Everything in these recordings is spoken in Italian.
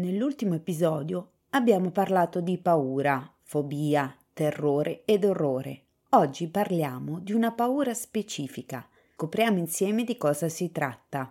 Nell'ultimo episodio abbiamo parlato di paura, fobia, terrore ed orrore. Oggi parliamo di una paura specifica. Scopriamo insieme di cosa si tratta.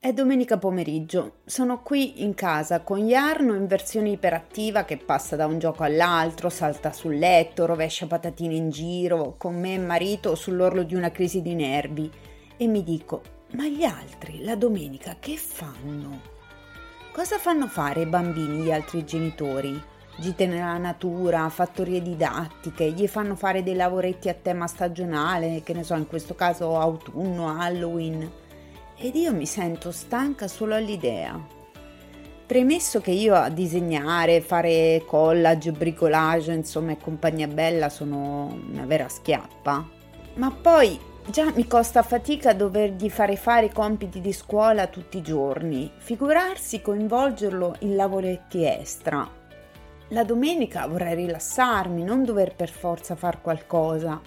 È domenica pomeriggio, sono qui in casa con Jarno in versione iperattiva che passa da un gioco all'altro, salta sul letto, rovescia patatine in giro, con me e marito sull'orlo di una crisi di nervi e mi dico, ma gli altri la domenica che fanno? Cosa fanno fare i bambini gli altri genitori? Gite nella natura, fattorie didattiche, gli fanno fare dei lavoretti a tema stagionale, che ne so, in questo caso autunno, Halloween ed io mi sento stanca solo all'idea. Premesso che io a disegnare, fare collage, bricolage, insomma, e compagnia bella sono una vera schiappa, ma poi già mi costa fatica dovergli fare fare i compiti di scuola tutti i giorni, figurarsi coinvolgerlo in lavoretti extra. La domenica vorrei rilassarmi, non dover per forza far qualcosa.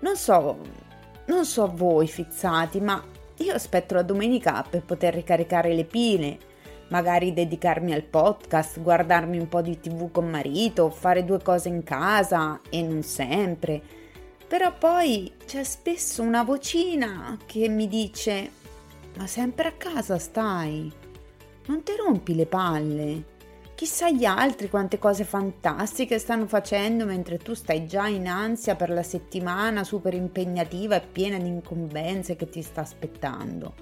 Non so, non so voi fizzati, ma io aspetto la domenica per poter ricaricare le pile, magari dedicarmi al podcast, guardarmi un po' di tv con marito, fare due cose in casa e non sempre. Però poi c'è spesso una vocina che mi dice: Ma sempre a casa stai? Non ti rompi le palle? Chissà gli altri quante cose fantastiche stanno facendo mentre tu stai già in ansia per la settimana super impegnativa e piena di incombenze che ti sta aspettando.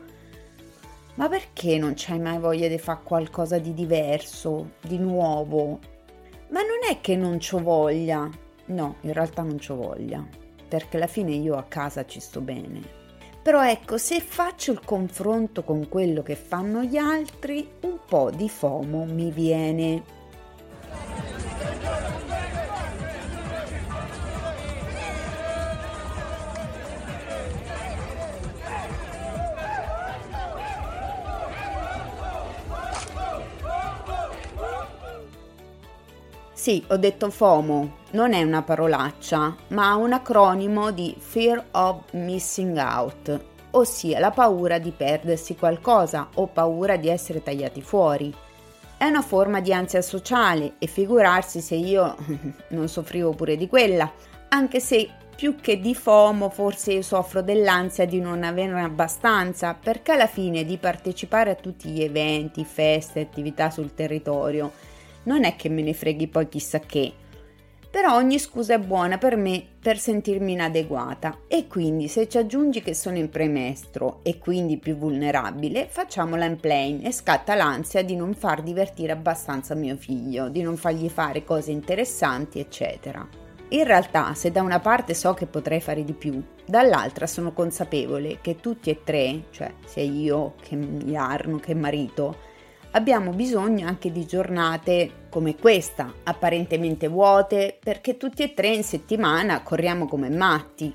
Ma perché non c'hai mai voglia di fare qualcosa di diverso, di nuovo? Ma non è che non c'ho voglia. No, in realtà non c'ho voglia, perché alla fine io a casa ci sto bene. Però ecco, se faccio il confronto con quello che fanno gli altri, un po' di FOMO mi viene. Sì, ho detto FOMO, non è una parolaccia, ma un acronimo di Fear of Missing Out, ossia la paura di perdersi qualcosa o paura di essere tagliati fuori. È una forma di ansia sociale e figurarsi se io non soffrivo pure di quella, anche se più che di FOMO forse io soffro dell'ansia di non averne abbastanza, perché alla fine di partecipare a tutti gli eventi, feste, attività sul territorio non è che me ne freghi poi chissà che. Però ogni scusa è buona per me per sentirmi inadeguata e quindi se ci aggiungi che sono in premestro e quindi più vulnerabile, facciamola in plain e scatta l'ansia di non far divertire abbastanza mio figlio, di non fargli fare cose interessanti, eccetera. In realtà, se da una parte so che potrei fare di più, dall'altra sono consapevole che tutti e tre, cioè sia io che Jarno che marito, abbiamo bisogno anche di giornate come questa, apparentemente vuote, perché tutti e tre in settimana corriamo come matti.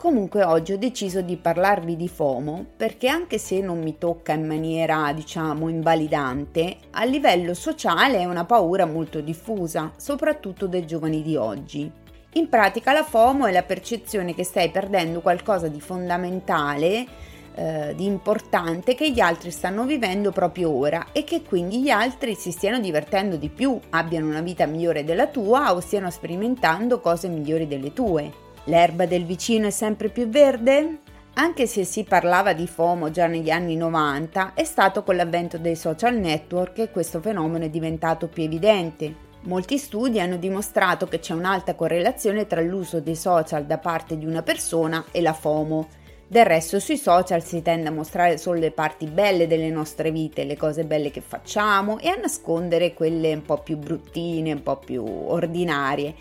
Comunque oggi ho deciso di parlarvi di FOMO perché anche se non mi tocca in maniera, diciamo, invalidante, a livello sociale è una paura molto diffusa, soprattutto dai giovani di oggi. In pratica la FOMO è la percezione che stai perdendo qualcosa di fondamentale eh, di importante che gli altri stanno vivendo proprio ora e che quindi gli altri si stiano divertendo di più, abbiano una vita migliore della tua o stiano sperimentando cose migliori delle tue. L'erba del vicino è sempre più verde? Anche se si parlava di FOMO già negli anni 90, è stato con l'avvento dei social network che questo fenomeno è diventato più evidente. Molti studi hanno dimostrato che c'è un'alta correlazione tra l'uso dei social da parte di una persona e la FOMO, del resto sui social si tende a mostrare solo le parti belle delle nostre vite, le cose belle che facciamo e a nascondere quelle un po' più bruttine, un po' più ordinarie.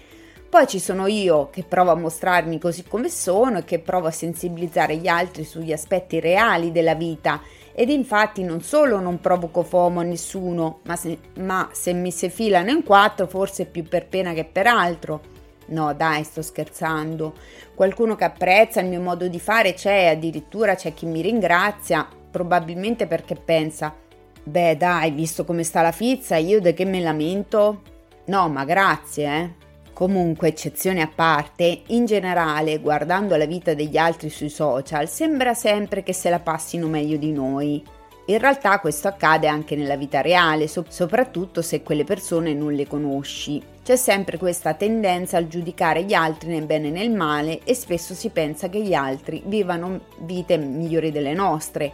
Poi ci sono io che provo a mostrarmi così come sono e che provo a sensibilizzare gli altri sugli aspetti reali della vita ed infatti non solo non provoco FOMO a nessuno, ma se, ma se mi si filano in quattro forse più per pena che per altro. No, dai, sto scherzando. Qualcuno che apprezza il mio modo di fare c'è, addirittura c'è chi mi ringrazia, probabilmente perché pensa: Beh, dai, visto come sta la pizza, io da che me lamento? No, ma grazie, eh. Comunque, eccezioni a parte, in generale, guardando la vita degli altri sui social, sembra sempre che se la passino meglio di noi. In realtà questo accade anche nella vita reale, so- soprattutto se quelle persone non le conosci. C'è sempre questa tendenza al giudicare gli altri nel bene e nel male e spesso si pensa che gli altri vivano vite migliori delle nostre.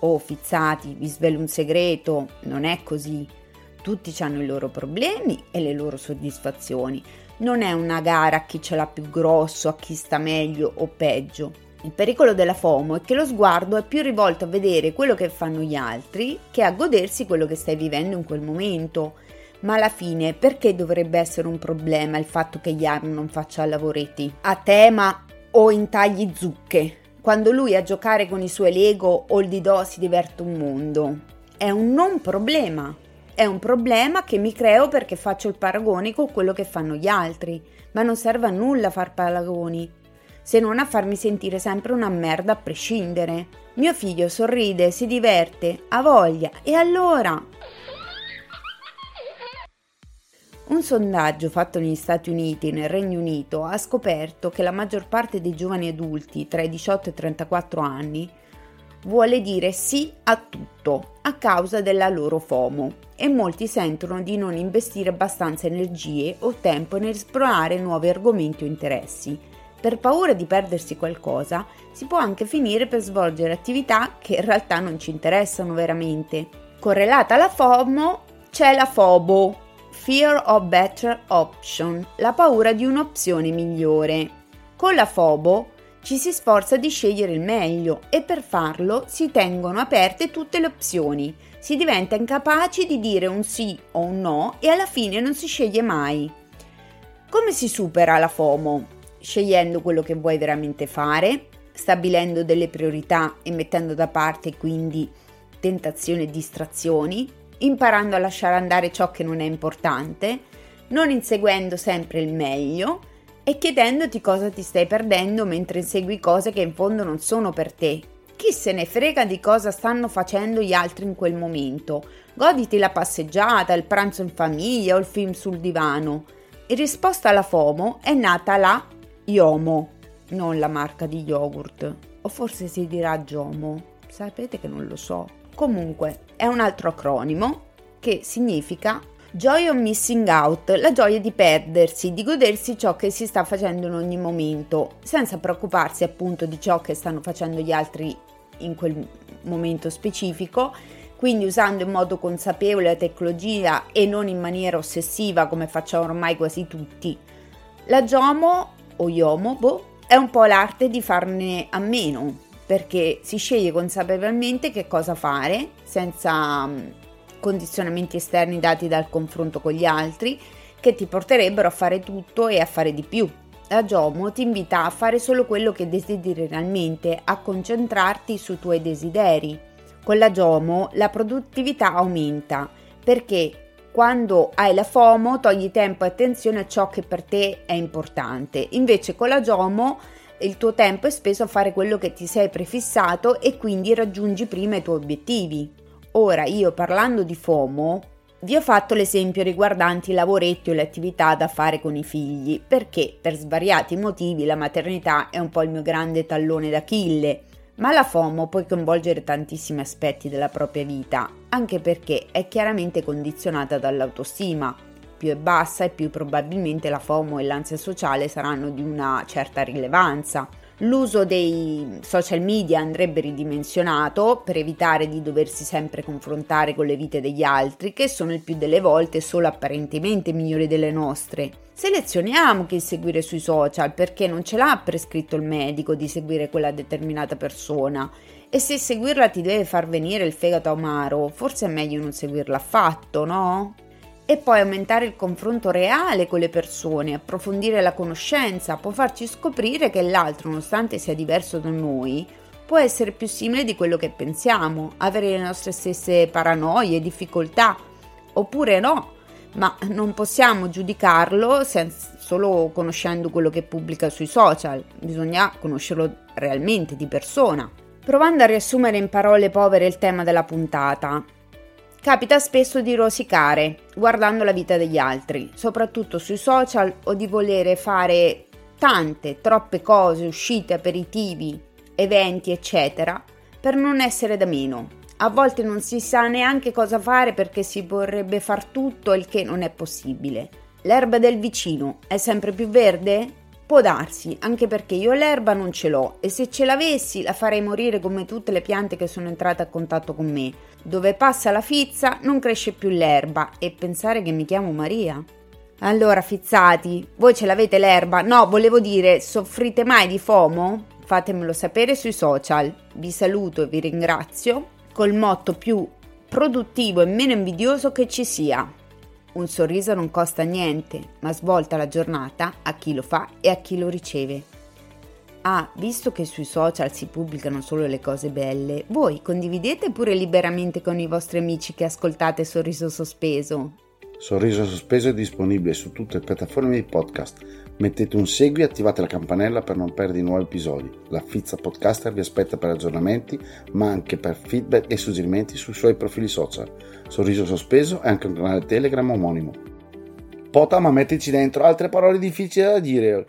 Oh, fizzati, vi svelo un segreto, non è così. Tutti hanno i loro problemi e le loro soddisfazioni. Non è una gara a chi ce l'ha più grosso, a chi sta meglio o peggio. Il pericolo della FOMO è che lo sguardo è più rivolto a vedere quello che fanno gli altri che a godersi quello che stai vivendo in quel momento. Ma alla fine perché dovrebbe essere un problema il fatto che Yarn non faccia lavoretti? A tema o in tagli zucche? Quando lui a giocare con i suoi Lego o il Didò si diverte un mondo. È un non problema. È un problema che mi creo perché faccio il paragone con quello che fanno gli altri. Ma non serve a nulla far paragoni se non a farmi sentire sempre una merda a prescindere. Mio figlio sorride, si diverte, ha voglia e allora... Un sondaggio fatto negli Stati Uniti e nel Regno Unito ha scoperto che la maggior parte dei giovani adulti tra i 18 e i 34 anni vuole dire sì a tutto a causa della loro FOMO e molti sentono di non investire abbastanza energie o tempo nell'esplorare nuovi argomenti o interessi per paura di perdersi qualcosa, si può anche finire per svolgere attività che in realtà non ci interessano veramente. Correlata alla FOMO c'è la FOBO, Fear of Better Option, la paura di un'opzione migliore. Con la FOBO ci si sforza di scegliere il meglio e per farlo si tengono aperte tutte le opzioni. Si diventa incapaci di dire un sì o un no e alla fine non si sceglie mai. Come si supera la FOMO? Scegliendo quello che vuoi veramente fare, stabilendo delle priorità e mettendo da parte quindi tentazioni e distrazioni, imparando a lasciare andare ciò che non è importante, non inseguendo sempre il meglio e chiedendoti cosa ti stai perdendo mentre insegui cose che in fondo non sono per te. Chi se ne frega di cosa stanno facendo gli altri in quel momento? Goditi la passeggiata, il pranzo in famiglia o il film sul divano. In risposta alla FOMO è nata la Iomo, non la marca di yogurt, o forse si dirà Giomo, sapete che non lo so. Comunque è un altro acronimo che significa Joy of missing out, la gioia di perdersi, di godersi ciò che si sta facendo in ogni momento, senza preoccuparsi appunto di ciò che stanno facendo gli altri in quel momento specifico, quindi usando in modo consapevole la tecnologia e non in maniera ossessiva come facciamo ormai quasi tutti. La Giomo o Yomobo è un po' l'arte di farne a meno, perché si sceglie consapevolmente che cosa fare senza mm, condizionamenti esterni dati dal confronto con gli altri che ti porterebbero a fare tutto e a fare di più. La Jomo ti invita a fare solo quello che desideri realmente, a concentrarti sui tuoi desideri. Con la Jomo la produttività aumenta perché quando hai la FOMO togli tempo e attenzione a ciò che per te è importante. Invece con la JOMO il tuo tempo è speso a fare quello che ti sei prefissato e quindi raggiungi prima i tuoi obiettivi. Ora io parlando di FOMO vi ho fatto l'esempio riguardante i lavoretti o le attività da fare con i figli, perché per svariati motivi la maternità è un po' il mio grande tallone d'Achille ma la FOMO può coinvolgere tantissimi aspetti della propria vita, anche perché è chiaramente condizionata dall'autostima. Più è bassa e più probabilmente la FOMO e l'ansia sociale saranno di una certa rilevanza. L'uso dei social media andrebbe ridimensionato per evitare di doversi sempre confrontare con le vite degli altri, che sono il più delle volte solo apparentemente migliori delle nostre. Selezioniamo chi seguire sui social perché non ce l'ha prescritto il medico di seguire quella determinata persona e se seguirla ti deve far venire il fegato amaro, forse è meglio non seguirla affatto, no? E poi aumentare il confronto reale con le persone, approfondire la conoscenza, può farci scoprire che l'altro, nonostante sia diverso da noi, può essere più simile di quello che pensiamo, avere le nostre stesse paranoie, difficoltà, oppure no, ma non possiamo giudicarlo senza, solo conoscendo quello che pubblica sui social, bisogna conoscerlo realmente di persona. Provando a riassumere in parole povere il tema della puntata, capita spesso di rosicare guardando la vita degli altri, soprattutto sui social o di volere fare tante, troppe cose, uscite, aperitivi, eventi, eccetera, per non essere da meno. A volte non si sa neanche cosa fare perché si vorrebbe far tutto il che non è possibile. L'erba del vicino è sempre più verde? Può darsi, anche perché io l'erba non ce l'ho e se ce l'avessi la farei morire come tutte le piante che sono entrate a contatto con me. Dove passa la fizza non cresce più l'erba e pensare che mi chiamo Maria. Allora, fizzati, voi ce l'avete l'erba? No, volevo dire, soffrite mai di FOMO? Fatemelo sapere sui social. Vi saluto e vi ringrazio col motto più produttivo e meno invidioso che ci sia. Un sorriso non costa niente, ma svolta la giornata a chi lo fa e a chi lo riceve. Ah, visto che sui social si pubblicano solo le cose belle, voi condividete pure liberamente con i vostri amici che ascoltate Sorriso Sospeso. Sorriso Sospeso è disponibile su tutte le piattaforme di podcast. Mettete un segui e attivate la campanella per non perdere nuovi episodi. La Fizza Podcaster vi aspetta per aggiornamenti, ma anche per feedback e suggerimenti sui suoi profili social. Sorriso Sospeso è anche un canale Telegram omonimo. Pota, ma mettici dentro altre parole difficili da dire.